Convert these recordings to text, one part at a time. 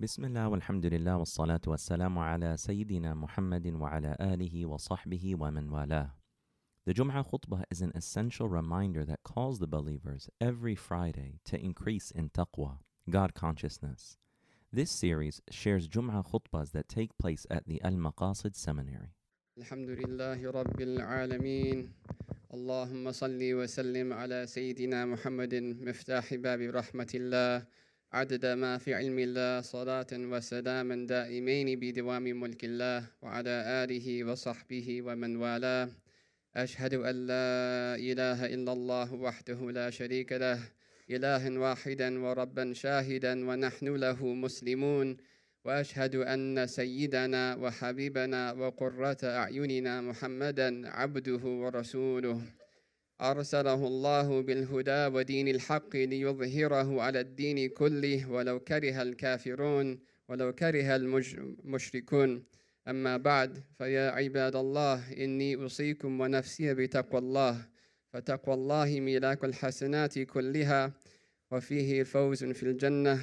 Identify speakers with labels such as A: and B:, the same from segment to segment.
A: بسم الله والحمد لله والصلاة والسلام على سيدنا محمد وعلى آله وصحبه ومن والاه. The Jum'ah khutbah is an essential reminder that calls the believers every Friday to increase in taqwa, God consciousness. This series shares Jum'ah khutbahs that take place at the Al Maqasid Seminary.
B: الحمد لله رب العالمين اللهم صل وسلم على سيدنا محمد مفتاح باب رحمة الله عدد ما في علم الله صلاة وسلاما دائمين بدوام ملك الله وعلى آله وصحبه ومن والاه. أشهد أن لا إله إلا الله وحده لا شريك له إله واحدا وربا شاهدا ونحن له مسلمون. وأشهد أن سيدنا وحبيبنا وقرة أعيننا محمدا عبده ورسوله. أرسله الله بالهدى ودين الحق ليظهره على الدين كله ولو كره الكافرون ولو كره المشركون. أما بعد فيا عباد الله إني أوصيكم ونفسي بتقوى الله فتقوى الله ميلاك الحسنات كلها وفيه فوز في الجنة.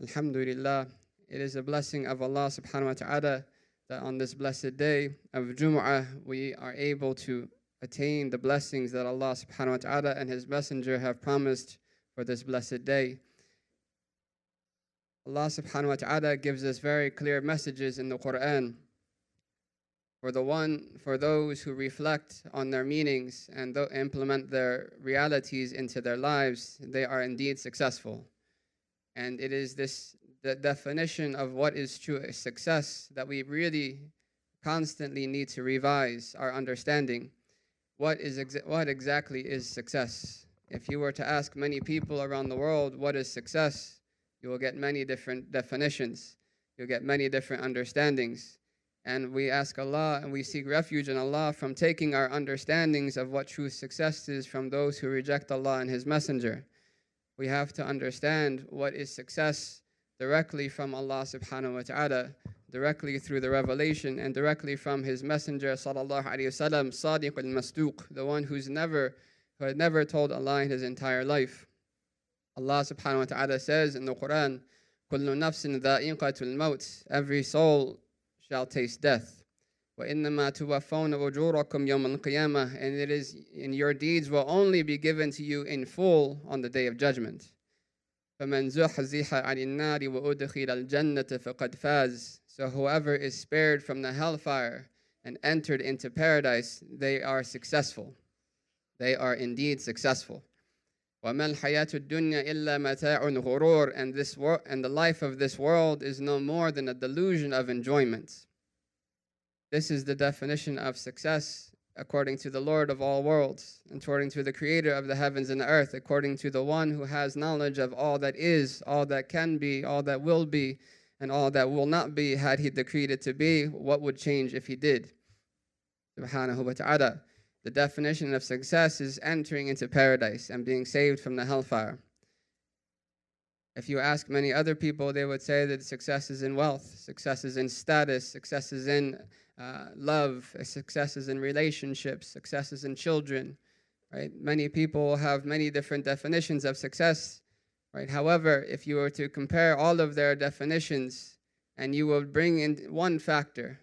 B: الحمد لله. It is a blessing of Allah subhanahu wa ta'ala that on this blessed day of Jum'ah we are able to attain the blessings that Allah subhanahu wa ta'ala and His Messenger have promised for this blessed day. Allah subhanahu wa ta'ala gives us very clear messages in the Quran. For the one for those who reflect on their meanings and th- implement their realities into their lives, they are indeed successful. And it is this the definition of what is true success that we really constantly need to revise our understanding. What is exa- what exactly is success? If you were to ask many people around the world what is success, you will get many different definitions. You'll get many different understandings. And we ask Allah and we seek refuge in Allah from taking our understandings of what true success is from those who reject Allah and His Messenger. We have to understand what is success directly from Allah subhanahu wa ta'ala, directly through the revelation and directly from His Messenger sallallahu alayhi wasallam, Sadiq al-Masduq, the one who's never, who had never told a lie in his entire life. Allah subhanahu wa ta'ala says in the Quran, كُلُّ نَفْسٍ ذَائِقَةُ الْمَوْتِ Every soul shall taste death. وَإِنَّمَا تُوَفَّوْنَ أُجُورَكُمْ يَوْمَ الْقِيَامَةِ And it is, and your deeds will only be given to you in full on the day of judgment. فمن زحزح عن النار وأدخل الجنة فقد فاز So whoever is spared from the hellfire and entered into paradise, they are successful. They are indeed successful. وما الحياة الدنيا إلا متاع غرور and this wor- and the life of this world is no more than a delusion of enjoyment. This is the definition of success according to the Lord of all worlds, according to the Creator of the heavens and the earth, according to the one who has knowledge of all that is, all that can be, all that will be, and all that will not be had He decreed it to be, what would change if He did? Subhanahu wa ta'ala. The definition of success is entering into paradise and being saved from the hellfire. If you ask many other people, they would say that success is in wealth, success is in status, success is in uh, love, successes in relationships, successes in children. Right? Many people have many different definitions of success. Right? However, if you were to compare all of their definitions and you will bring in one factor,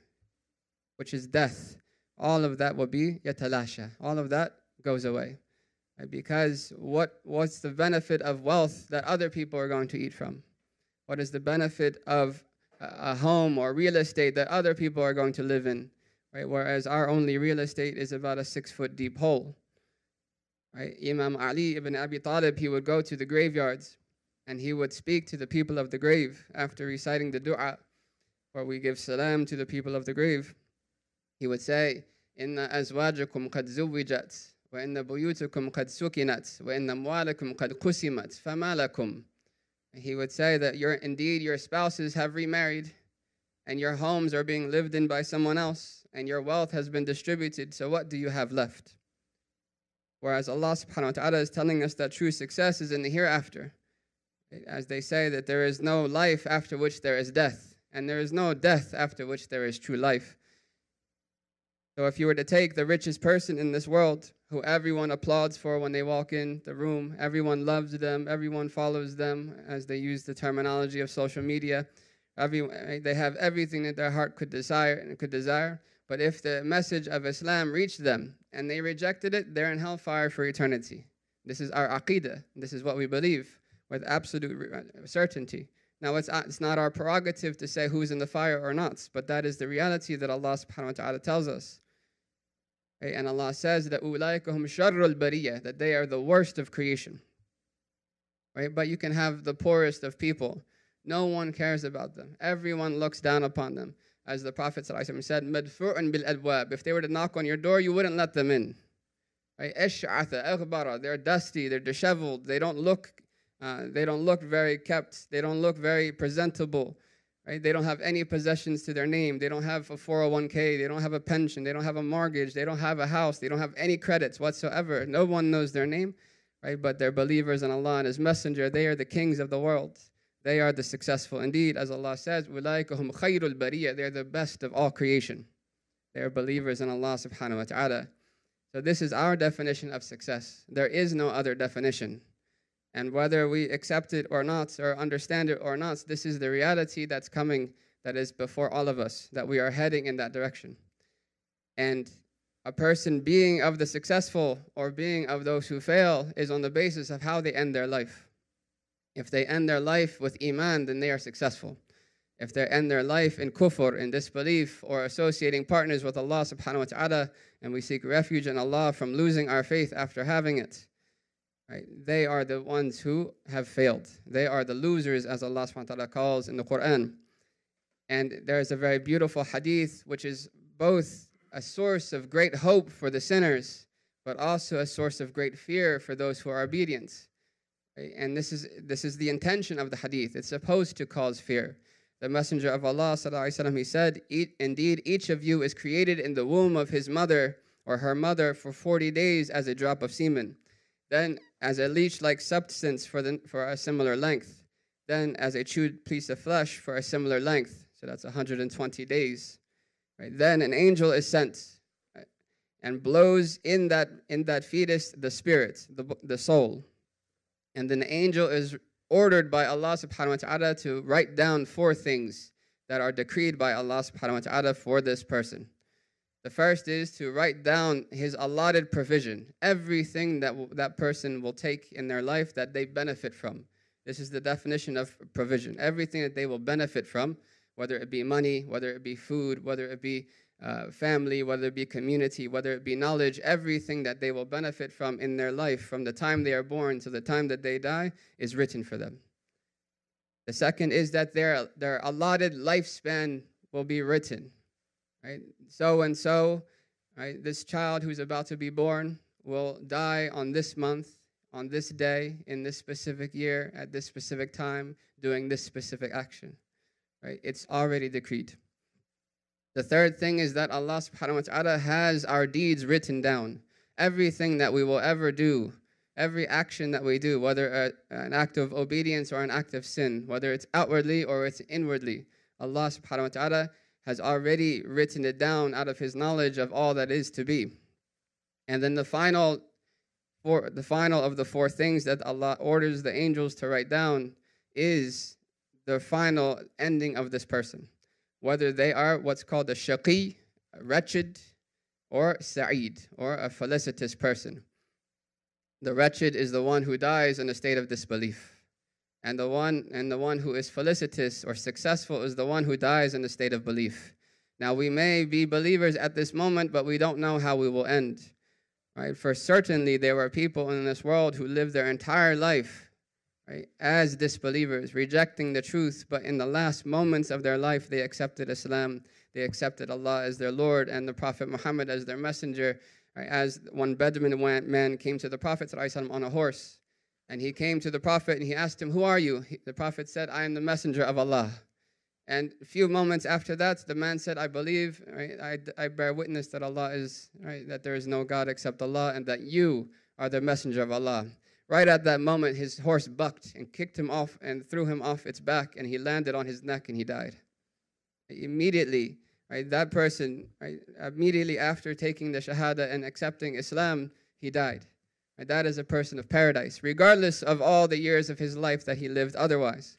B: which is death, all of that will be yatalasha. All of that goes away. Right? Because what, what's the benefit of wealth that other people are going to eat from? What is the benefit of a home or real estate that other people are going to live in? Right? Whereas our only real estate is about a six foot deep hole. Right? Imam Ali ibn Abi Talib, he would go to the graveyards and he would speak to the people of the grave after reciting the dua, where we give salam to the people of the grave. He would say, Inna azwajakum qad zuwijat, wa inna buyutukum qad sukinat, wa inna amwalakum qad qusimat, fama lakum. He would say that your indeed your spouses have remarried, and your homes are being lived in by someone else, and your wealth has been distributed. So what do you have left? Whereas Allah subhanahu wa ta'ala is telling us that true success is in the hereafter. As they say that there is no life after which there is death, and there is no death after which there is true life. So if you were to take the richest person in this world, who everyone applauds for when they walk in the room, everyone loves them, everyone follows them as they use the terminology of social media. Every, they have everything that their heart could desire and could desire. But if the message of Islam reached them and they rejected it, they're in hellfire for eternity. This is our aqidah. This is what we believe with absolute uh, certainty. Now, it's, it's not our prerogative to say who's in the fire or not, but that is the reality that Allah subhanahu wa ta'ala tells us. And Allah says that that they are the worst of creation. Right? But you can have the poorest of people. No one cares about them. Everyone looks down upon them. As the Prophet said, If they were to knock on your door, you wouldn't let them in. Right? They're dusty, they're disheveled, they don't look uh, they don't look very kept. They don't look very presentable. Right? They don't have any possessions to their name. They don't have a 401k. They don't have a pension. They don't have a mortgage. They don't have a house. They don't have any credits whatsoever. No one knows their name, right? But they're believers in Allah and His Messenger. They are the kings of the world. They are the successful. Indeed, as Allah says, They're the best of all creation. They are believers in Allah subhanahu wa ta'ala. So this is our definition of success. There is no other definition. And whether we accept it or not, or understand it or not, this is the reality that's coming, that is before all of us, that we are heading in that direction. And a person being of the successful or being of those who fail is on the basis of how they end their life. If they end their life with iman, then they are successful. If they end their life in kufr, in disbelief, or associating partners with Allah subhanahu wa ta'ala, and we seek refuge in Allah from losing our faith after having it, Right? They are the ones who have failed. They are the losers, as Allah subhanahu wa ta'ala calls in the Quran. And there is a very beautiful hadith which is both a source of great hope for the sinners, but also a source of great fear for those who are obedient. Right? And this is, this is the intention of the hadith. It's supposed to cause fear. The Messenger of Allah وسلم, he said, Indeed, each of you is created in the womb of his mother or her mother for 40 days as a drop of semen. Then as a leech-like substance for, the, for a similar length, then as a chewed piece of flesh for a similar length. So that's 120 days. Right? Then an angel is sent right? and blows in that, in that fetus the spirit, the, the soul. And then the angel is ordered by Allah subhanahu wa ta'ala to write down four things that are decreed by Allah subhanahu wa ta'ala for this person. The first is to write down his allotted provision, everything that w- that person will take in their life that they benefit from. This is the definition of provision. Everything that they will benefit from, whether it be money, whether it be food, whether it be uh, family, whether it be community, whether it be knowledge, everything that they will benefit from in their life from the time they are born to the time that they die is written for them. The second is that their, their allotted lifespan will be written right? So and so, right? This child who's about to be born will die on this month, on this day, in this specific year, at this specific time, doing this specific action, right? It's already decreed. The third thing is that Allah subhanahu wa ta'ala has our deeds written down. Everything that we will ever do, every action that we do, whether a, an act of obedience or an act of sin, whether it's outwardly or it's inwardly, Allah subhanahu wa ta'ala has already written it down out of his knowledge of all that is to be. And then the final four, the final of the four things that Allah orders the angels to write down is the final ending of this person. Whether they are what's called a shaqi, a wretched, or sa'id, or a felicitous person. The wretched is the one who dies in a state of disbelief and the one and the one who is felicitous or successful is the one who dies in a state of belief. Now we may be believers at this moment, but we don't know how we will end. Right? For certainly there were people in this world who lived their entire life right, as disbelievers, rejecting the truth, but in the last moments of their life they accepted Islam, they accepted Allah as their Lord and the Prophet Muhammad as their messenger. Right? As one Bedouin man came to the Prophet on a horse and he came to the Prophet and he asked him, Who are you? He, the Prophet said, I am the messenger of Allah. And a few moments after that, the man said, I believe, right, I, I bear witness that Allah is, right, that there is no God except Allah, and that you are the messenger of Allah. Right at that moment, his horse bucked and kicked him off and threw him off its back, and he landed on his neck and he died. Immediately, right? That person, right, immediately after taking the Shahada and accepting Islam, he died. Right? That is a person of paradise, regardless of all the years of his life that he lived otherwise.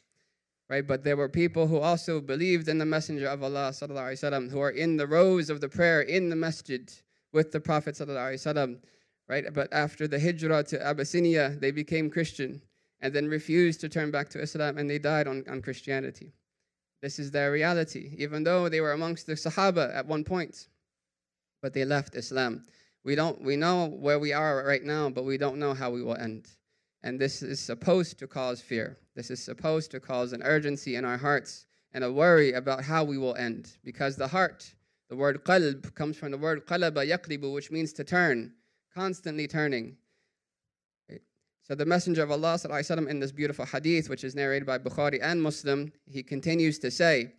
B: Right? But there were people who also believed in the Messenger of Allah وسلم, who are in the rows of the prayer in the masjid with the Prophet وسلم, right? But after the hijrah to Abyssinia, they became Christian and then refused to turn back to Islam and they died on, on Christianity. This is their reality, even though they were amongst the Sahaba at one point, but they left Islam. We don't we know where we are right now, but we don't know how we will end. And this is supposed to cause fear. This is supposed to cause an urgency in our hearts and a worry about how we will end. Because the heart, the word qalb, comes from the word qalaba yaqlibu, which means to turn, constantly turning. So the Messenger of Allah وسلم, in this beautiful hadith, which is narrated by Bukhari and Muslim, he continues to say,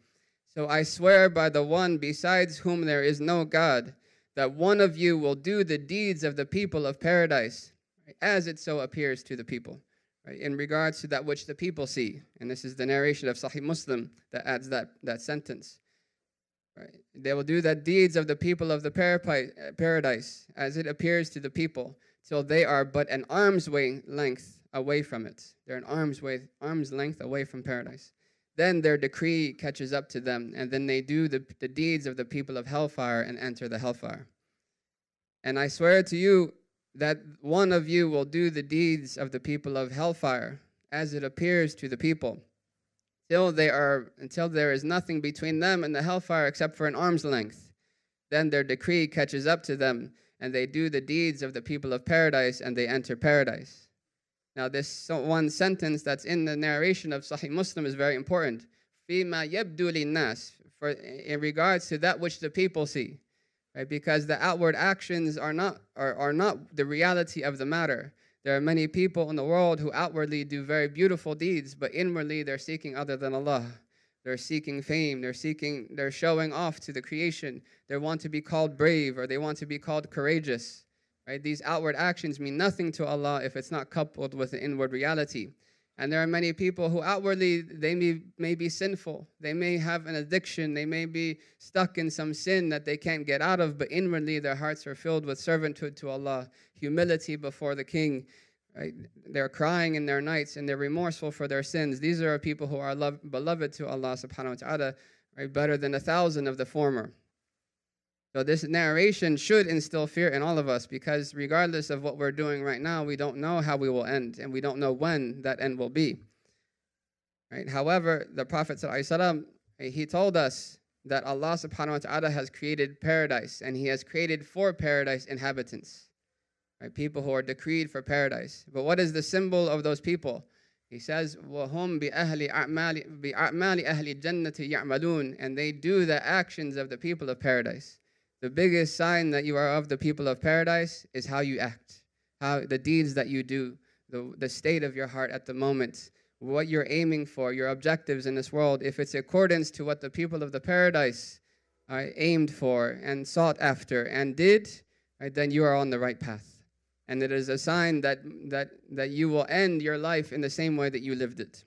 B: So I swear by the one besides whom there is no God, that one of you will do the deeds of the people of paradise, right, as it so appears to the people, right, in regards to that which the people see. And this is the narration of Sahih Muslim that adds that, that sentence. Right. They will do the deeds of the people of the paradise, as it appears to the people till they are but an arm's length away from it. They're an arm's, way, arm's length away from paradise. Then their decree catches up to them, and then they do the, the deeds of the people of hellfire and enter the hellfire. And I swear to you that one of you will do the deeds of the people of hellfire, as it appears to the people, till they are until there is nothing between them and the hellfire except for an arm's length. Then their decree catches up to them, and they do the deeds of the people of paradise and they enter paradise. Now, this one sentence that's in the narration of Sahih Muslim is very important. فِيمَا يَبْدُو لِلنَّاسِ For in regards to that which the people see. Right? Because the outward actions are not, are, are not the reality of the matter. There are many people in the world who outwardly do very beautiful deeds, but inwardly they're seeking other than Allah. They're seeking fame. They're seeking, they're showing off to the creation. They want to be called brave or they want to be called courageous. Right? These outward actions mean nothing to Allah if it's not coupled with an inward reality. And there are many people who outwardly they may, may be sinful. They may have an addiction. They may be stuck in some sin that they can't get out of, but inwardly their hearts are filled with servanthood to Allah, humility before the King, Right? They're crying in their nights and they're remorseful for their sins. These are people who are love, beloved to Allah subhanahu wa ta'ala, right? better than a thousand of the former. So this narration should instill fear in all of us because regardless of what we're doing right now, we don't know how we will end and we don't know when that end will be. Right? However, the Prophet ﷺ, he told us that Allah subhanahu wa ta'ala has created paradise and he has created for paradise inhabitants right? People who are decreed for paradise. But what is the symbol of those people? He says, وَهُمْ بِأَهْلِ أَعْمَالِ بِأَعْمَالِ أَهْلِ الْجَنَّةِ يَعْمَلُونَ And they do the actions of the people of paradise. The biggest sign that you are of the people of paradise is how you act, how the deeds that you do, the, the state of your heart at the moment, what you're aiming for, your objectives in this world. If it's accordance to what the people of the paradise uh, aimed for and sought after and did, right, then you are on the right path and it is a sign that, that, that you will end your life in the same way that you lived it.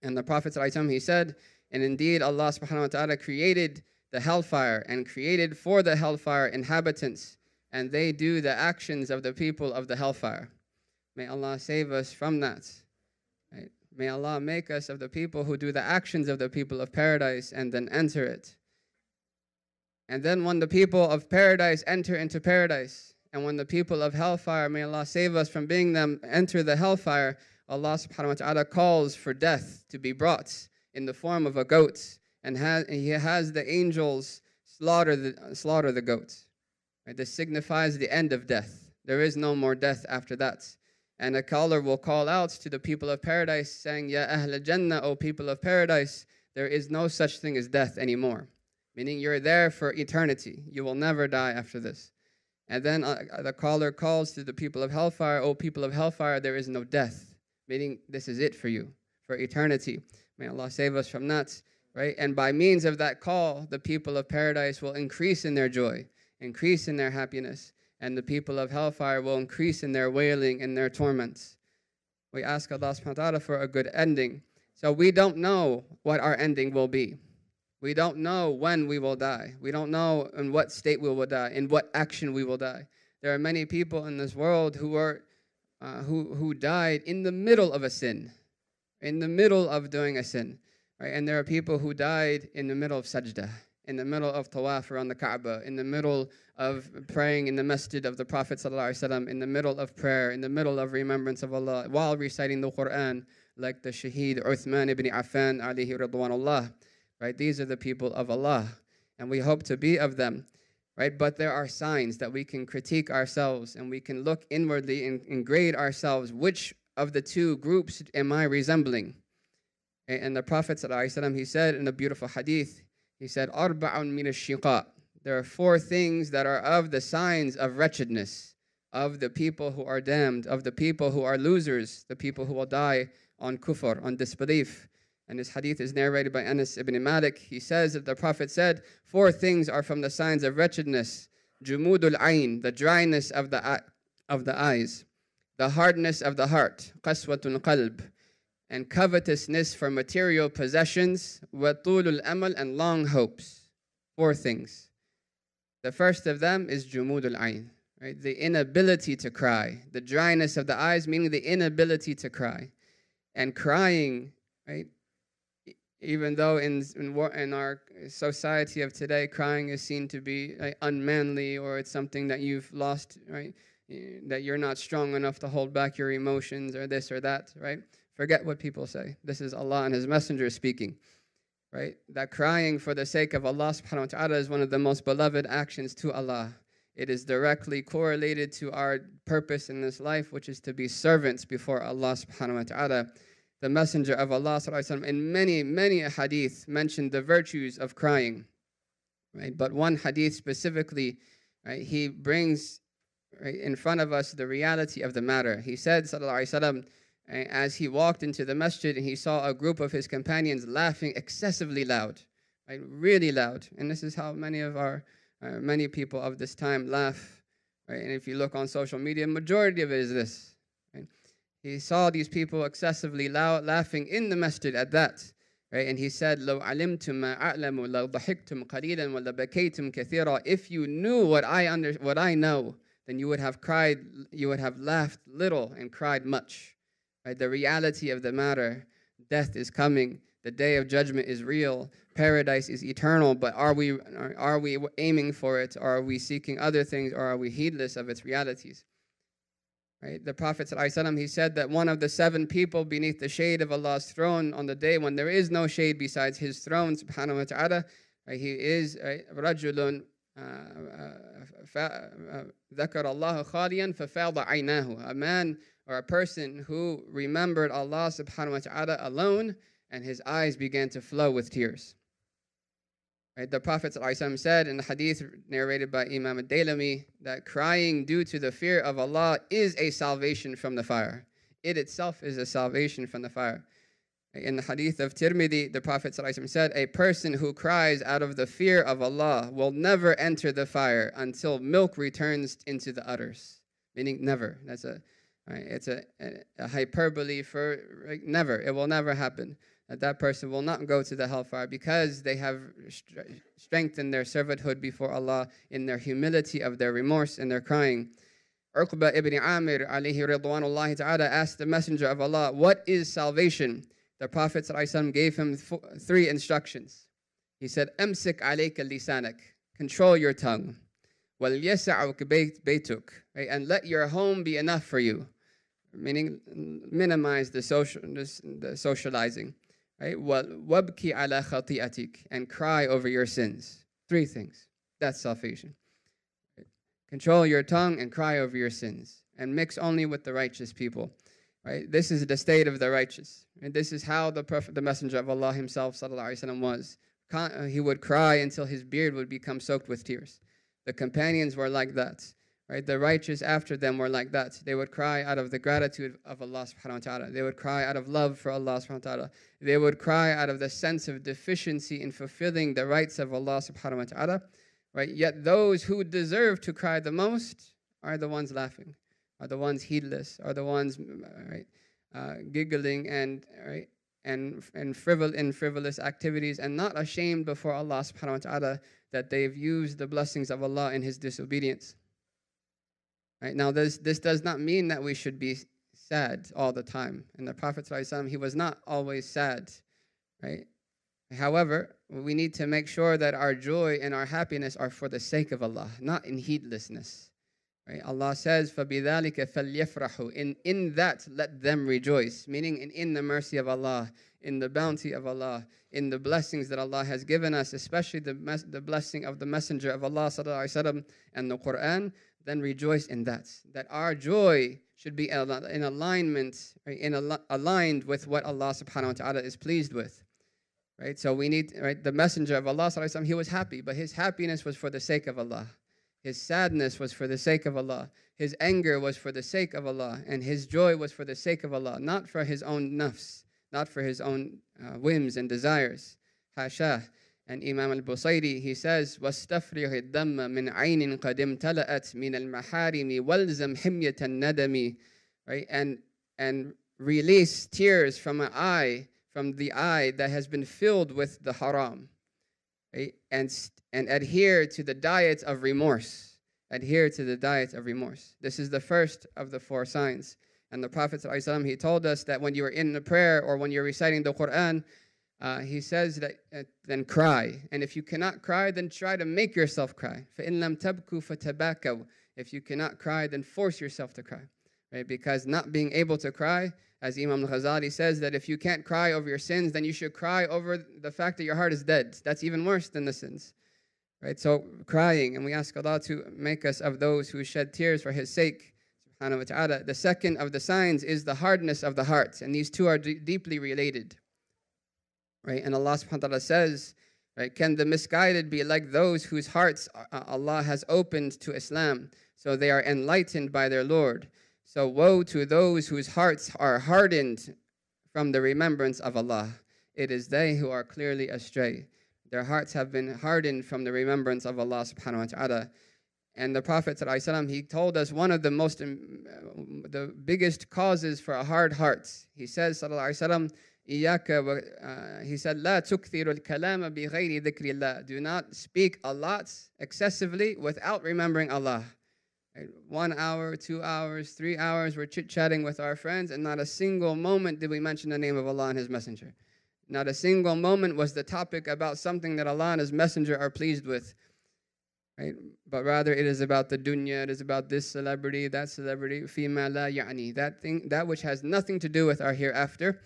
B: And the Prophet ﷺ, he said, and indeed Allah subhanahu wa ta'ala created the hellfire and created for the hellfire inhabitants, and they do the actions of the people of the hellfire. May Allah save us from that. Right? May Allah make us of the people who do the actions of the people of paradise and then enter it. And then when the people of paradise enter into paradise, and when the people of hellfire, may Allah save us from being them, enter the hellfire, Allah subhanahu wa ta'ala calls for death to be brought in the form of a goat. And has, He has the angels slaughter the, slaughter the goat. Right? This signifies the end of death. There is no more death after that. And a caller will call out to the people of paradise, saying, Ya Ahl Jannah, O people of paradise, there is no such thing as death anymore. Meaning you're there for eternity. You will never die after this. And then uh, uh, the caller calls to the people of hellfire, O people of hellfire, there is no death, meaning this is it for you, for eternity. May Allah save us from that, right? And by means of that call, the people of paradise will increase in their joy, increase in their happiness, and the people of hellfire will increase in their wailing and their torments. We ask Allah subhanahu wa ta'ala for a good ending. So we don't know what our ending will be. We don't know when we will die. We don't know in what state we will die, in what action we will die. There are many people in this world who are uh, who who died in the middle of a sin, in the middle of doing a sin, right? And there are people who died in the middle of sajda, in the middle of tawaf around the Kaaba, in the middle of praying in the masjid of the Prophet ﷺ, in the middle of prayer, in the middle of remembrance of Allah, while reciting the Quran, like the Shaheed Uthman ibn Affan alayhi radwanullah. Right? These are the people of Allah, and we hope to be of them. Right? But there are signs that we can critique ourselves and we can look inwardly and, and grade ourselves. Which of the two groups am I resembling? And the Prophet ﷺ, he said in a beautiful hadith, he said, there are four things that are of the signs of wretchedness, of the people who are damned, of the people who are losers, the people who will die on kufr, on disbelief. And this hadith is narrated by Anas ibn Malik. He says that the Prophet said, Four things are from the signs of wretchedness. Jumudul ayn, the dryness of the, of the eyes, the hardness of the heart, qaswatul qalb, and covetousness for material possessions, watulul amal, and long hopes. Four things. The first of them is jumud al-ayn, right? The inability to cry, the dryness of the eyes, meaning the inability to cry. And crying, right? Even though in, in, in our society of today, crying is seen to be like, unmanly or it's something that you've lost, right? That you're not strong enough to hold back your emotions or this or that, right? Forget what people say. This is Allah and His Messenger speaking right? That crying for the sake of Allah subhanahu wa ta'ala is one of the most beloved actions to Allah. It is directly correlated to our purpose in this life, which is to be servants before Allah subhanahu wa ta'ala. The Messenger of Allah وسلم, in many, many hadith mentioned the virtues of crying. Right? But one hadith specifically, right, he brings right, in front of us the reality of the matter. He said, Sallallahu Alaihi Wasallam, as he walked into the masjid and he saw a group of his companions laughing excessively loud, right? really loud. And this is how many of our, uh, many people of this time laugh. Right? And if you look on social media, majority of it is this. Right? He saw these people excessively loud, laughing in the masjid at that. Right? And he said, لو علمتم ما أعلم لو ضحكتم قليلا ولا بكيتم كثيرا. If you knew what I under, what I know, then you would have cried, you would have laughed little and cried much. Right? The reality of the matter death is coming, the day of judgment is real, paradise is eternal, but are we, are we aiming for it? Are we seeking other things? Or are we heedless of its realities? Right? The Prophet ﷺ, he said that one of the seven people beneath the shade of Allah's throne on the day when there is no shade besides his throne, subhanahu wa ta'ala, right? he is right, rajulun ذكر الله خاليا ففاض عيناه a man or a person who remembered Allah subhanahu wa ta'ala alone and his eyes began to flow with tears. Right? The Prophet ﷺ said in the hadith narrated by Imam al-Daylami that crying due to the fear of Allah is a salvation from the fire. It itself is a salvation from the fire. In the hadith of Tirmidhi, the Prophet ﷺ said, A person who cries out of the fear of Allah will never enter the fire until milk returns into the udders. Meaning never. That's a Right? It's a, a, a hyperbole for never. It will never happen. That that person will not go to the hellfire because they have strengthened their servanthood before Allah in their humility of their remorse and their crying. Uqba ibn Amir ta'ala asked the Messenger of Allah, What is salvation? The Prophet gave him three instructions. He said, Amsik alayka lisanak, control your tongue. Wal and let your home be enough for you. Meaning minimize the social the socializing. Right? Wabki and cry over your sins. Three things. That's salvation. Control your tongue and cry over your sins. And mix only with the righteous people right this is the state of the righteous and this is how the prophet the messenger of allah himself sallallahu was uh, he would cry until his beard would become soaked with tears the companions were like that Right? The righteous after them were like that. They would cry out of the gratitude of Allah subhanahu wa ta'ala. They would cry out of love for Allah subhanahu wa ta'ala. They would cry out of the sense of deficiency in fulfilling the rights of Allah subhanahu wa ta'ala. Right? Yet those who deserve to cry the most are the ones laughing, are the ones heedless, are the ones right, uh, giggling and right, and, and frivol- in frivolous activities and not ashamed before Allah subhanahu wa ta'ala that they've used the blessings of Allah in His disobedience. Right now, this, this does not mean that we should be sad all the time. And the Prophet he was not always sad, right? However, we need to make sure that our joy and our happiness are for the sake of Allah, not in heedlessness. Right? Allah says, فَبِذَلِكَ فَلْيَفْرَحُوا in, in that, let them rejoice. Meaning, in, in the mercy of Allah, in the bounty of Allah, in the blessings that Allah has given us, especially the, mes- the blessing of the Messenger of Allah وسلم, and the Quran, then rejoice in that. That our joy should be in alignment, right? in al- aligned with what Allah subhanahu wa ta'ala is pleased with. Right? So we need, right? The Messenger of Allah, وسلم, he was happy, but his happiness was for the sake of Allah. His sadness was for the sake of Allah. His anger was for the sake of Allah. And his joy was for the sake of Allah, not for his own nafs, not for his own uh, whims and desires. Hasha. And Imam al-Busayri, he says, وَاسْتَفْرِغِ الدَّمَّ مِنْ عَيْنٍ قَدْ امْتَلَأَتْ مِنَ الْمَحَارِمِ وَالْزَمْ حِمْيَةَ النَّدَمِ Right? And, and release tears from an eye, from the eye that has been filled with the haram. Right? And and adhere to the diet of remorse. Adhere to the diet of remorse. This is the first of the four signs. And the Prophet ﷺ, he told us that when you are in the prayer or when you're reciting the Quran, uh, he says that uh, then cry. And if you cannot cry, then try to make yourself cry. فَإِن لَمْ If you cannot cry, then force yourself to cry. Right? Because not being able to cry, as Imam al-Ghazali says, that if you can't cry over your sins, then you should cry over the fact that your heart is dead. That's even worse than the sins. Right? So crying, and we ask Allah to make us of those who shed tears for His sake. Subhanahu wa ta'ala. The second of the signs is the hardness of the heart, and these two are d- deeply related. Right? And Allah subhanahu wa ta'ala says, right, can the misguided be like those whose hearts uh, Allah has opened to Islam, so they are enlightened by their Lord? So woe to those whose hearts are hardened from the remembrance of Allah. It is they who are clearly astray. Their hearts have been hardened from the remembrance of Allah subhanahu wa ta'ala. And the Prophet ﷺ, he told us one of the most, um, the biggest causes for a hard heart. He says, sallallahu uh, he said, لا تكثر الكلام بغير ذكر الله. Do not speak a lot excessively without remembering Allah. Right? One hour, two hours, three hours, we're chit-chatting with our friends, and not a single moment did we mention the name of Allah and His Messenger. Not a single moment was the topic about something that Allah and His Messenger are pleased with. Right? But rather it is about the dunya, it is about this celebrity, that celebrity, fima la ya'ni, that thing, that which has nothing to do with our hereafter.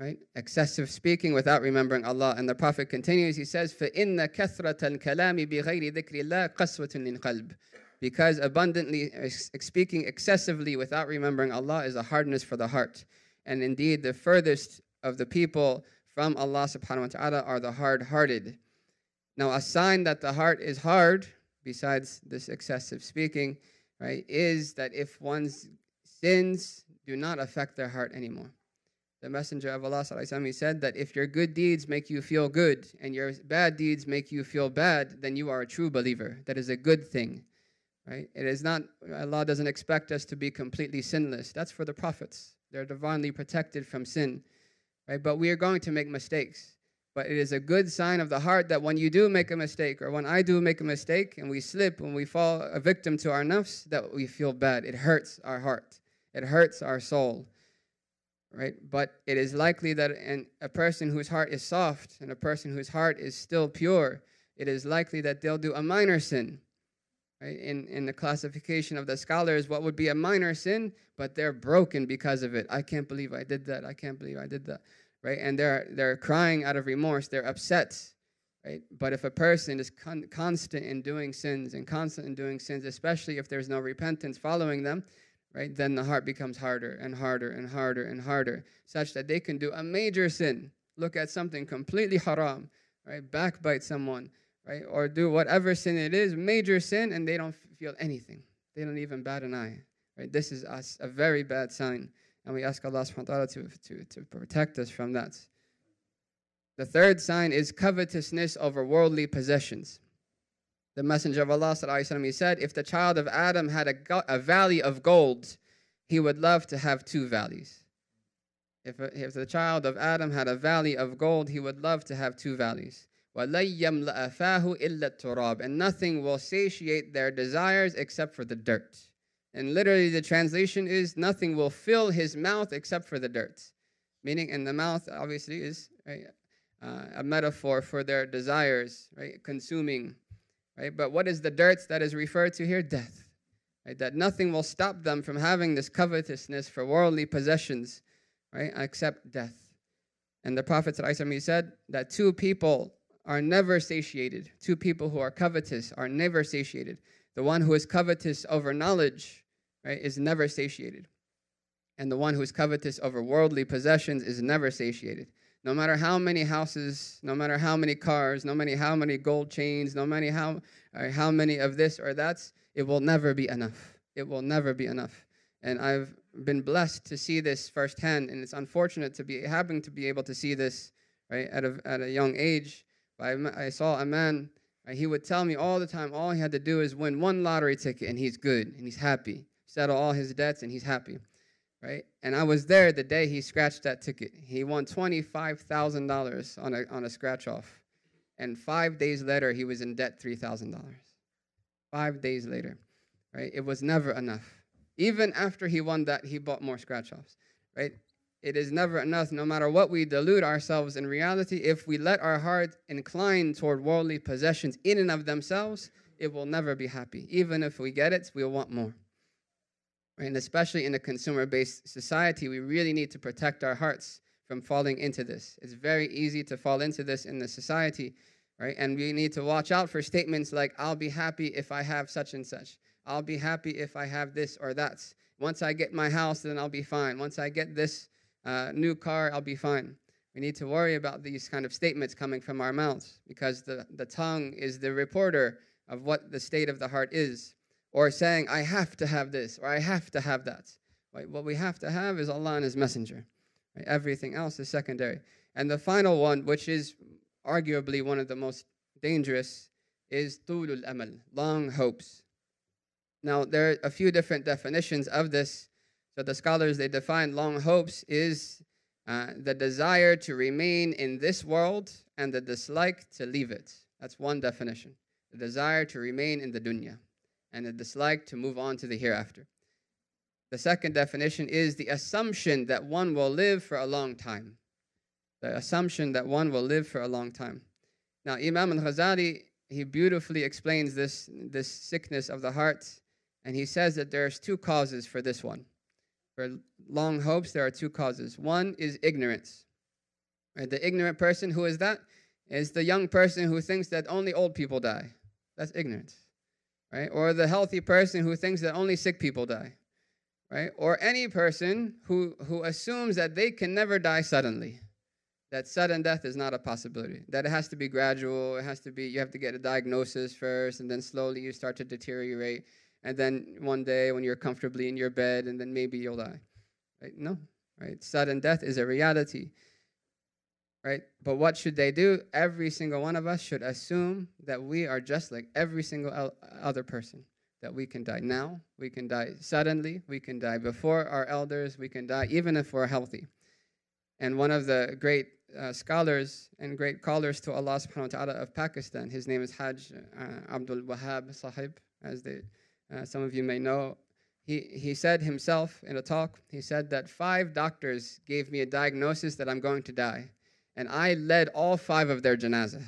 B: Right? Excessive speaking without remembering Allah. And the Prophet continues, he says, فَإِنَّ كَثْرَةَ الْكَلَامِ بِغَيْرِ ذِكْرِ اللَّهِ قَسْوَةٌ لِلْقَلْبِ because abundantly speaking excessively without remembering Allah is a hardness for the heart. And indeed, the furthest of the people from Allah subhanahu wa ta'ala are the hard hearted. Now, a sign that the heart is hard, besides this excessive speaking, right, is that if one's sins do not affect their heart anymore. The Messenger of Allah he said that if your good deeds make you feel good and your bad deeds make you feel bad, then you are a true believer. That is a good thing. Right? It is not Allah doesn't expect us to be completely sinless. That's for the prophets. They're divinely protected from sin right? But we are going to make mistakes. But it is a good sign of the heart that when you do make a mistake, or when I do make a mistake and we slip, when we fall a victim to our nafs, that we feel bad. It hurts our heart, it hurts our soul, right? But it is likely that a person whose heart is soft and a person whose heart is still pure, it is likely that they'll do a minor sin. Right? In, in the classification of the scholars, what would be a minor sin, but they're broken because of it. I can't believe I did that. I can't believe I did that right? And they're they're crying out of remorse. They're upset, right? But if a person is con- constant in doing sins and constant in doing sins, especially if there's no repentance following them, right? Then the heart becomes harder and harder and harder and harder, such that they can do a major sin, look at something completely haram, right? Backbite someone, right? Or do whatever sin it is, major sin, and they don't feel anything. They don't even bat an eye, right? This is a, a very bad sign. And we ask Allah subhanahu wa ta'ala to, to, to protect us from that. The third sign is covetousness over worldly possessions. The Messenger of Allah he said, If the child of Adam had a, a valley of gold, he would love to have two valleys. if, if the child of Adam had a valley of gold, he would love to have two valleys. And nothing will satiate their desires except for the dirt. And literally, the translation is nothing will fill his mouth except for the dirt. Meaning, and the mouth obviously is right, uh, a metaphor for their desires, right? Consuming, right? But what is the dirt that is referred to here? Death. Right? That nothing will stop them from having this covetousness for worldly possessions, right? Except death. And the Prophet said that two people are never satiated. Two people who are covetous are never satiated. The one who is covetous over knowledge, right, is never satiated. And the one who is covetous over worldly possessions is never satiated. No matter how many houses, no matter how many cars, no matter how many gold chains, no matter how, uh, how many of this or that, it will never be enough. It will never be enough. And I've been blessed to see this firsthand, and it's unfortunate to be having to be able to see this right at a, at a young age. I, I saw a man, right, he would tell me all the time, all he had to do is win one lottery ticket, and he's good, and he's happy. Settle all his debts, and he's happy right? And I was there the day he scratched that ticket. He won $25,000 on a, on a scratch off. And five days later, he was in debt $3,000. Five days later, right? It was never enough. Even after he won that, he bought more scratch offs, right? It is never enough, no matter what we delude ourselves in reality. If we let our heart incline toward worldly possessions in and of themselves, it will never be happy. Even if we get it, we'll want more. And especially in a consumer based society, we really need to protect our hearts from falling into this. It's very easy to fall into this in the society, right? And we need to watch out for statements like, I'll be happy if I have such and such. I'll be happy if I have this or that. Once I get my house, then I'll be fine. Once I get this uh, new car, I'll be fine. We need to worry about these kind of statements coming from our mouths because the, the tongue is the reporter of what the state of the heart is or saying, I have to have this, or I have to have that. Right? What we have to have is Allah and His Messenger. Right? Everything else is secondary. And the final one, which is arguably one of the most dangerous, is tulul amal, long hopes. Now, there are a few different definitions of this. So the scholars, they define long hopes is uh, the desire to remain in this world and the dislike to leave it. That's one definition. The desire to remain in the dunya and the dislike to move on to the hereafter. The second definition is the assumption that one will live for a long time. The assumption that one will live for a long time. Now, Imam al Ghazali, he beautifully explains this, this sickness of the heart, and he says that there's two causes for this one. For long hopes, there are two causes. One is ignorance. Right? The ignorant person, who is that? Is the young person who thinks that only old people die. That's ignorance right? Or the healthy person who thinks that only sick people die, right? Or any person who, who assumes that they can never die suddenly, that sudden death is not a possibility, that it has to be gradual, it has to be, you have to get a diagnosis first, and then slowly you start to deteriorate, and then one day when you're comfortably in your bed, and then maybe you'll die, right? No, right? Sudden death is a reality right? But what should they do? Every single one of us should assume that we are just like every single other person, that we can die now, we can die suddenly, we can die before our elders, we can die even if we're healthy. And one of the great uh, scholars and great callers to Allah subhanahu wa ta'ala of Pakistan, his name is Hajj uh, Abdul Wahab Sahib, as they, uh, some of you may know. He, he said himself in a talk, he said that five doctors gave me a diagnosis that I'm going to die and I led all five of their janazah.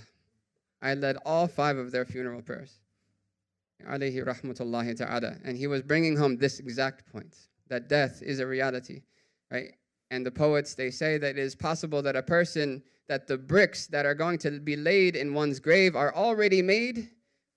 B: I led all five of their funeral prayers. Alayhi rahmatullahi ta'ala. And he was bringing home this exact point that death is a reality, right? And the poets, they say that it is possible that a person, that the bricks that are going to be laid in one's grave are already made,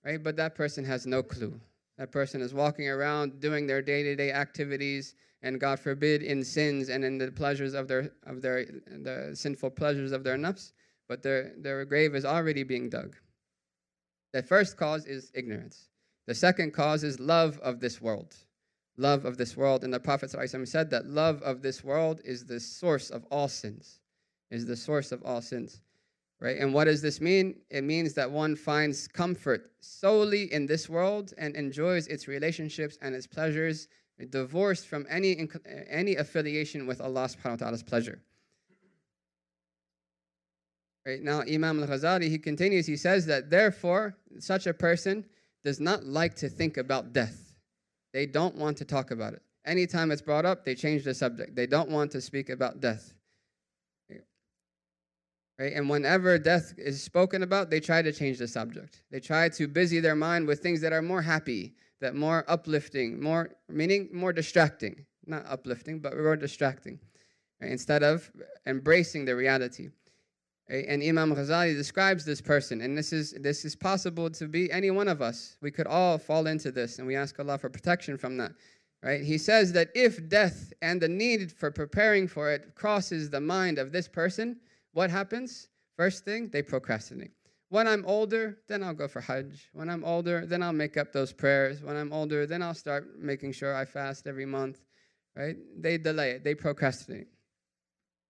B: right? But that person has no clue. That person is walking around doing their day to day activities, and God forbid in sins and in the pleasures of their of their the sinful pleasures of their nafs, but their their grave is already being dug. The first cause is ignorance. The second cause is love of this world. Love of this world. And the Prophet ﷺ said that love of this world is the source of all sins. Is the source of all sins. Right? And what does this mean? It means that one finds comfort solely in this world and enjoys its relationships and its pleasures divorced from any, any affiliation with Allah subhanahu wa ta'ala's pleasure. Right now, Imam al Ghazali, he continues, he says that therefore, such a person does not like to think about death. They don't want to talk about it. Anytime it's brought up, they change the subject. They don't want to speak about death. Right? And whenever death is spoken about, they try to change the subject. They try to busy their mind with things that are more happy, that more uplifting, more meaning more distracting. Not uplifting, but more distracting. Right? Instead of embracing the reality. Right? And Imam Ghazali describes this person, and this is this is possible to be any one of us. We could all fall into this, and we ask Allah for protection from that. Right? He says that if death and the need for preparing for it crosses the mind of this person, what happens? First thing, they procrastinate. When I'm older, then I'll go for Hajj. When I'm older, then I'll make up those prayers. When I'm older, then I'll start making sure I fast every month. Right? They delay it, they procrastinate.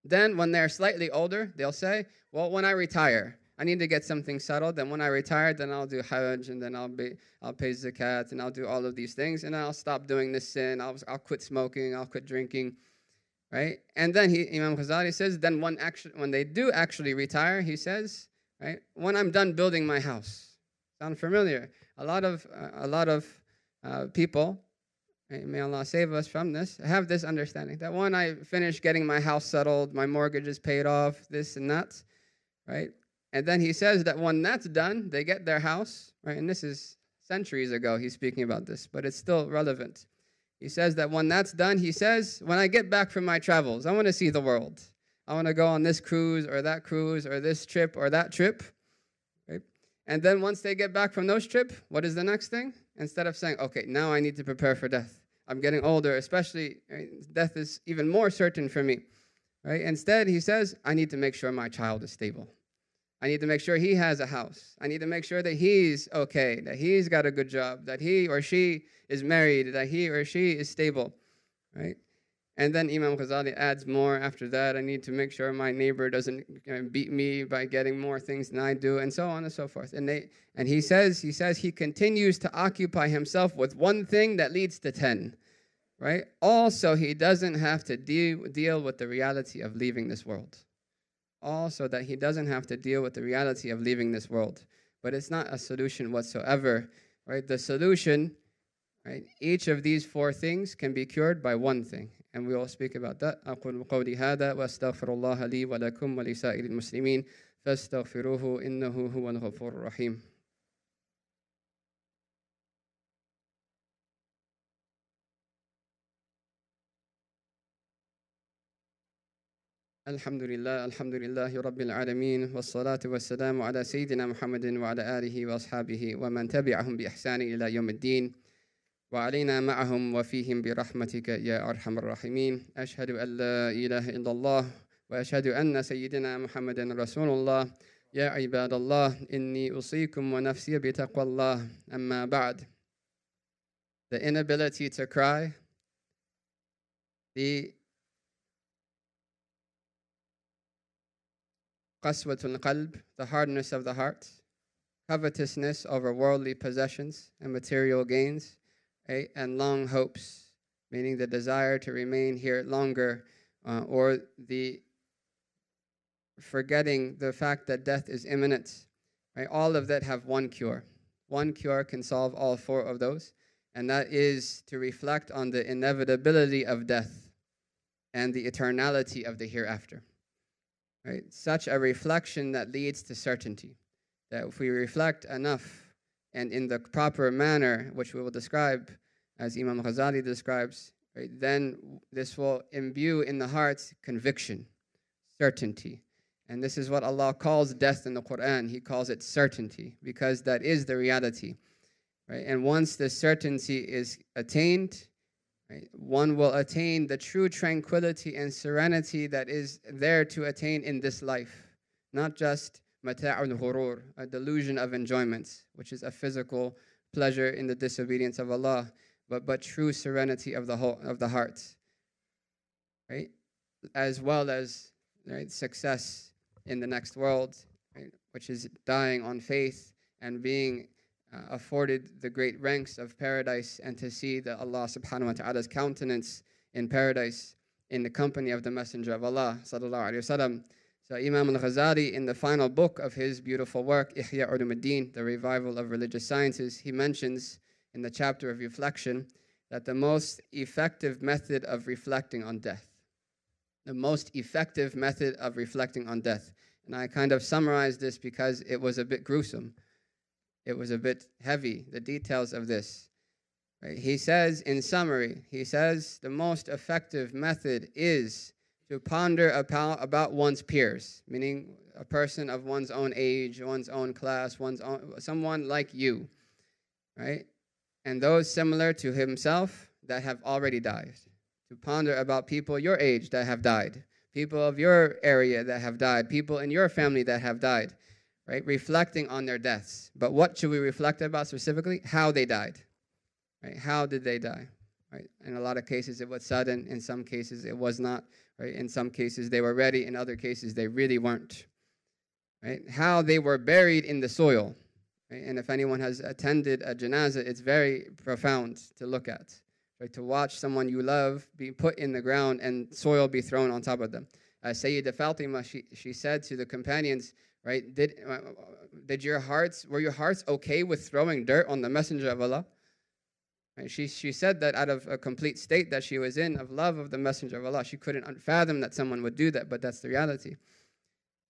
B: Then, when they're slightly older, they'll say, Well, when I retire, I need to get something settled. Then when I retire, then I'll do Hajj, and then I'll be I'll pay zakat, and I'll do all of these things, and I'll stop doing this sin. I'll I'll quit smoking. I'll quit drinking, right? And then he, Imam Ghazali says, then when actually when they do actually retire, he says, right? When I'm done building my house, sound familiar? A lot of uh, a lot of uh, people. Right? May Allah save us from this. Have this understanding that when I finish getting my house settled, my mortgage is paid off, this and that, right? And then he says that when that's done, they get their house, right? And this is centuries ago he's speaking about this, but it's still relevant. He says that when that's done, he says, when I get back from my travels, I want to see the world. I want to go on this cruise or that cruise or this trip or that trip. Right? And then once they get back from those trip, what is the next thing? Instead of saying, okay, now I need to prepare for death. I'm getting older, especially right? death is even more certain for me. Right? Instead, he says, I need to make sure my child is stable. I need to make sure he has a house. I need to make sure that he's okay, that he's got a good job, that he or she is married, that he or she is stable, right? And then Imam Ghazali adds more after that. I need to make sure my neighbor doesn't beat me by getting more things than I do, and so on and so forth. And they and he says he says he continues to occupy himself with one thing that leads to ten, right? Also, he doesn't have to deal deal with the reality of leaving this world all so that he doesn't have to deal with the reality of leaving this world. But it's not a solution whatsoever, right? The solution, right? Each of these four things can be cured by one thing. And we will speak about that. أقول قولي هذا وأستغفر الله لي ولكم ولسائر المسلمين فاستغفروه إنه هو الغفور الرحيم. الحمد لله الحمد لله رب العالمين والصلاة والسلام على سيدنا محمد وعلى آله وأصحابه ومن تبعهم بإحسان إلى يوم الدين وعلينا معهم وفيهم برحمتك يا أرحم الراحمين أشهد أن لا إله إلا الله وأشهد أن سيدنا محمد رسول الله يا عباد الله إني أوصيكم ونفسي بتقوى الله أما بعد The inability to cry, the qaswatul qalb, the hardness of the heart, covetousness over worldly possessions and material gains, right? and long hopes, meaning the desire to remain here longer, uh, or the forgetting the fact that death is imminent. Right? All of that have one cure. One cure can solve all four of those, and that is to reflect on the inevitability of death and the eternality of the hereafter. Right? Such a reflection that leads to certainty. That if we reflect enough and in the proper manner, which we will describe as Imam Ghazali describes, right, then this will imbue in the hearts conviction, certainty. And this is what Allah calls death in the Quran. He calls it certainty because that is the reality. Right? And once the certainty is attained, Right? One will attain the true tranquility and serenity that is there to attain in this life, not just mata'ul ghurur, a delusion of enjoyment, which is a physical pleasure in the disobedience of Allah, but, but true serenity of the, whole, of the heart, right? As well as right, success in the next world, right? which is dying on faith and being Uh, afforded the great ranks of paradise and to see the Allah subhanahu wa ta'ala's countenance in paradise in the company of the Messenger of Allah sallallahu wasallam. So Imam al-Ghazali, in the final book of his beautiful work, Ihya Ulumuddin, The Revival of Religious Sciences, he mentions in the chapter of reflection that the most effective method of reflecting on death, the most effective method of reflecting on death, and I kind of summarized this because it was a bit gruesome. It was a bit heavy, the details of this. He says, in summary, he says the most effective method is to ponder about, about one's peers, meaning a person of one's own age, one's own class, one's own, someone like you, right? And those similar to himself that have already died. To ponder about people your age that have died, people of your area that have died, people in your family that have died, right? Reflecting on their deaths. But what should we reflect about specifically? How they died, right? How did they die, right? In a lot of cases, it was sudden. In some cases, it was not. Right? In some cases, they were ready. In other cases, they really weren't. Right? How they were buried in the soil. Right? And if anyone has attended a janazah, it's very profound to look at. Right? To watch someone you love be put in the ground and soil be thrown on top of them. Uh, Sayyida Fatima, she, she said to the companions, right, did, uh, did your hearts, were your hearts okay with throwing dirt on the Messenger of Allah? Right? She, she said that out of a complete state that she was in of love of the Messenger of Allah. She couldn't fathom that someone would do that, but that's the reality.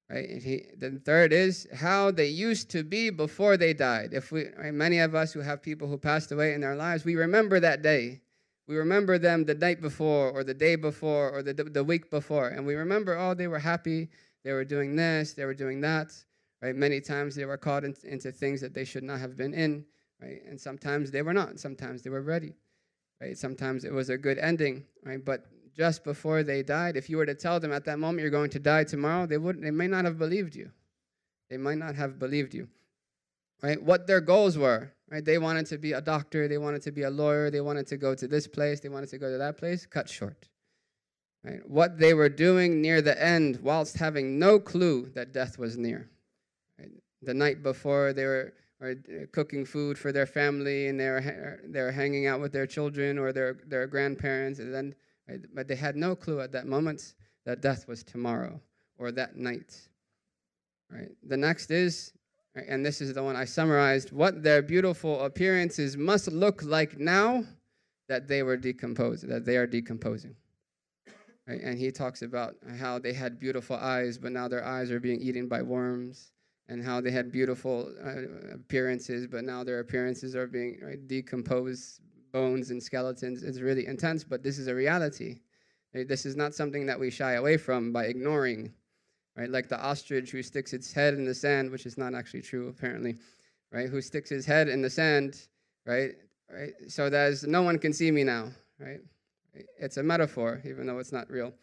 B: Right? And he, the third is how they used to be before they died. If we, right, many of us who have people who passed away in our lives, we remember that day. We remember them the night before, or the day before, or the, the week before, and we remember, oh, they were happy, they were doing this, they were doing that. Right? Many times they were caught in, into things that they should not have been in right? And sometimes they were not. Sometimes they were ready, right? Sometimes it was a good ending, right? But just before they died, if you were to tell them at that moment you're going to die tomorrow, they would they may not have believed you. They might not have believed you. Right? What their goals were, right? They wanted to be a doctor, they wanted to be a lawyer, they wanted to go to this place, they wanted to go to that place, cut short. Right? What they were doing near the end whilst having no clue that death was near. Right? The night before they were uh, cooking food for their family and they're, they're hanging out with their children or their, their grandparents. And then, right, but they had no clue at that moment that death was tomorrow or that night. Right. The next is, and this is the one I summarized, what their beautiful appearances must look like now that they were decomposed, that they are decomposing. Right? And he talks about how they had beautiful eyes, but now their eyes are being eaten by worms and how they had beautiful uh, appearances, but now their appearances are being right, decomposed, bones and skeletons. It's really intense, but this is a reality. This is not something that we shy away from by ignoring, right? Like the ostrich who sticks its head in the sand, which is not actually true apparently, right? Who sticks his head in the sand, right? Right. So that no one can see me now, right? It's a metaphor, even though it's not real.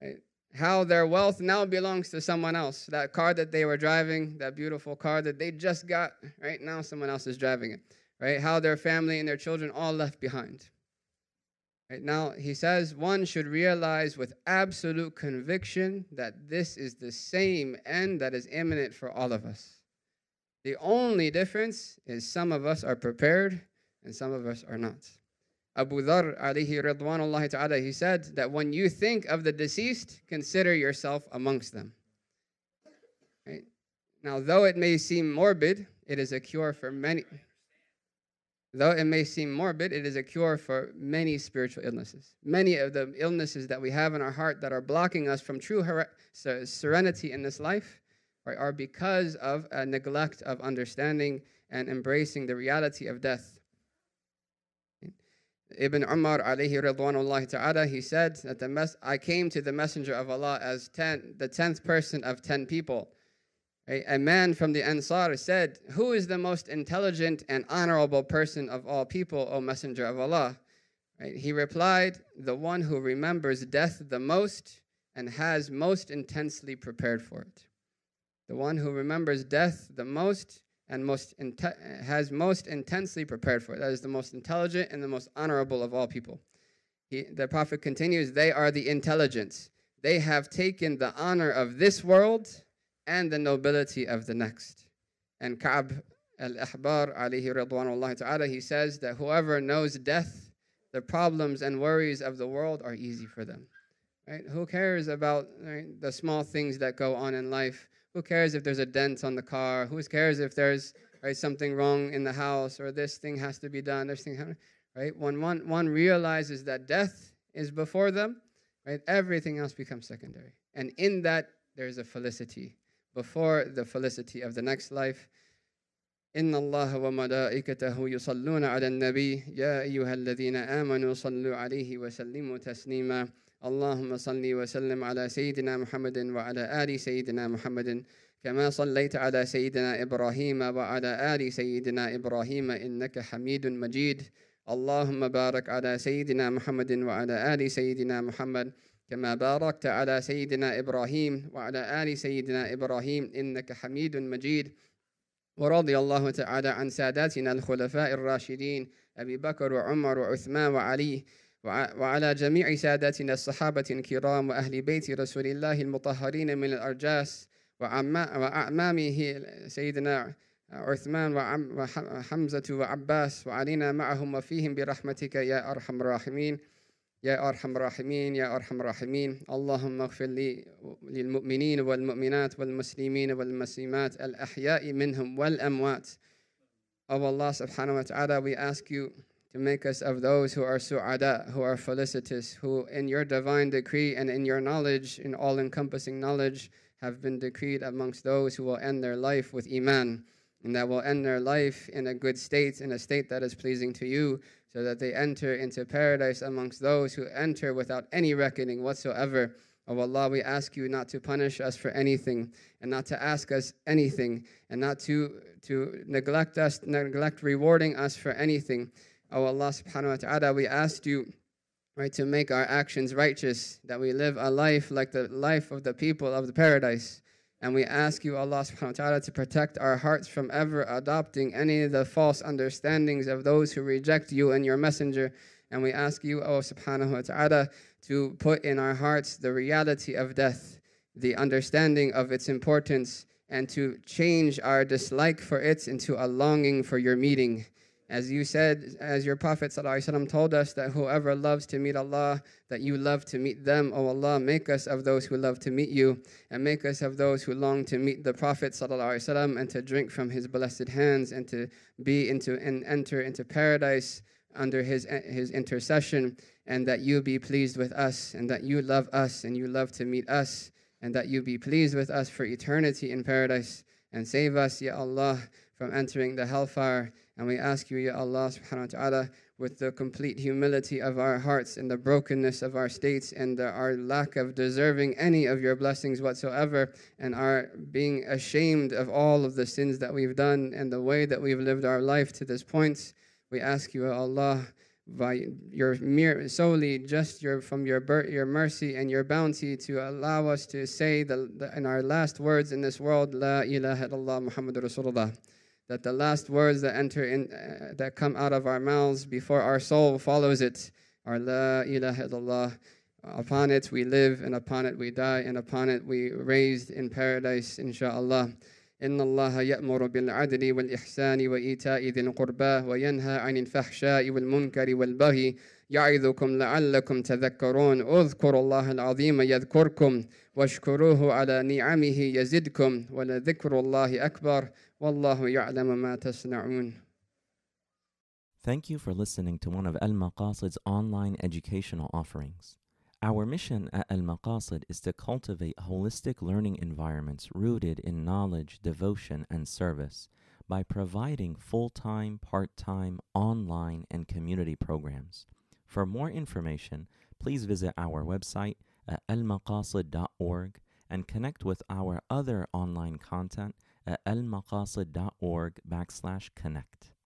B: Right? how their wealth now belongs to someone else. That car that they were driving, that beautiful car that they just got, right now someone else is driving it. Right? How their family and their children all left behind. Right now he says one should realize with absolute conviction that this is the same end that is imminent for all of us. The only difference is some of us are prepared and some of us are not. Abu Dhar alayhi ridwanullah ta'ala, he said that when you think of the deceased, consider yourself amongst them. Right? Now, though it may seem morbid, it is a cure for many. Though it may seem morbid, it is a cure for many spiritual illnesses. Many of the illnesses that we have in our heart that are blocking us from true serenity in this life right, are because of a neglect of understanding and embracing the reality of death. Ibn Umar alayhi ridwanullah ta'ala, he said that the mes- I came to the messenger of Allah as ten, the tenth person of ten people. A, a man from the Ansar said, Who is the most intelligent and honorable person of all people, O messenger of Allah? Right? He replied, The one who remembers death the most and has most intensely prepared for it. The one who remembers death the most and most has most intensely prepared for it. That is the most intelligent and the most honorable of all people. He, the Prophet continues, they are the intelligence. They have taken the honor of this world and the nobility of the next. And Ka'b al-Ahbar alayhi radwanullah ta'ala, he says that whoever knows death, the problems and worries of the world are easy for them. Right? Who cares about right, the small things that go on in life? Who cares if there's a dent on the car? Who cares if there's right, something wrong in the house or this thing has to be done? This thing, right? When one, one realizes that death is before them, right? Everything else becomes secondary. And in that, there's a felicity. Before the felicity of the next life, إن الله وملائكته يصلون على النبي يا أيها الذين آمنوا صلوا عليه وسلموا تسليما اللهم صل وسلم على سيدنا محمد وعلى آل سيدنا محمد كما صليت على سيدنا إبراهيم وعلى آل سيدنا إبراهيم إنك حميد مجيد. اللهم بارك على سيدنا محمد وعلى آل سيدنا محمد كما باركت على سيدنا إبراهيم وعلى آل سيدنا إبراهيم إنك حميد مجيد. ورضي الله تعالى عن ساداتنا الخلفاء الراشدين أبي بكر وعمر وعثمان وعلي وعلى جميع ساداتنا الصحابة الكرام وأهل بيت رسول الله المطهرين من الأرجاس وأعمامه سيدنا عثمان وحمزة وعباس وعلينا معهم وفيهم برحمتك يا أرحم الراحمين يا أرحم الراحمين يا أرحم الراحمين. اللهم اغفر لي للمؤمنين والمؤمنات والمسلمين والمسلمات الأحياء منهم والأموات. Of Allah subhanahu wa ta'ala we ask you to make us of those who are su'ada, who are felicitous, who in your divine decree and in your knowledge, in all encompassing knowledge, have been decreed amongst those who will end their life with Iman, and that will end their life in a good state, in a state that is pleasing to you, so that they enter into paradise amongst those who enter without any reckoning whatsoever. O oh Allah, we ask you not to punish us for anything, and not to ask us anything, and not to, to neglect us, neglect rewarding us for anything. Oh Allah subhanahu wa ta'ala, we ask you right, to make our actions righteous, that we live a life like the life of the people of the paradise. And we ask you, Allah subhanahu wa ta'ala, to protect our hearts from ever adopting any of the false understandings of those who reject you and your messenger. And we ask you, oh subhanahu wa ta'ala, to put in our hearts the reality of death, the understanding of its importance, and to change our dislike for it into a longing for your meeting. As you said, as your Prophet ﷺ told us that whoever loves to meet Allah, that you love to meet them. O Allah, make us of those who love to meet you, and make us of those who long to meet the Prophet ﷺ and to drink from his blessed hands and to be into and enter into paradise under his, his intercession, and that you be pleased with us, and that you love us, and you love to meet us, and that you be pleased with us for eternity in paradise, and save us, Ya Allah, from entering the hellfire and we ask you, Ya Allah subhanahu wa ta'ala, with the complete humility of our hearts and the brokenness of our states and the, our lack of deserving any of your blessings whatsoever, and our being ashamed of all of the sins that we've done and the way that we've lived our life to this point, we ask you, Ya Allah, by your mere solely just your from your your mercy and your bounty to allow us to say the, the in our last words in this world, La ilaha illallah Muhammadur Rasulullah that the last words that enter in, uh, that come out of our mouths before our soul follows it are La ilaha illallah. Upon it we live, and upon it we die, and upon it we raised in paradise, inshaAllah. إن الله يأمر بالعدل والإحسان وإيتاء ذي القربى وينهى عن الفحشاء والمنكر والبغي يعظكم لعلكم تذكرون اذكروا الله العظيم يذكركم واشكروه على نعمه يزدكم ولذكر الله أكبر والله يعلم ما تصنعون
A: Thank you for listening to one of Al Maqasid's online educational offerings. Our mission at Al Maqasid is to cultivate holistic learning environments rooted in knowledge, devotion, and service by providing full time, part time, online, and community programs. For more information, please visit our website at almaqasid.org and connect with our other online content at almaqasid.org backslash connect.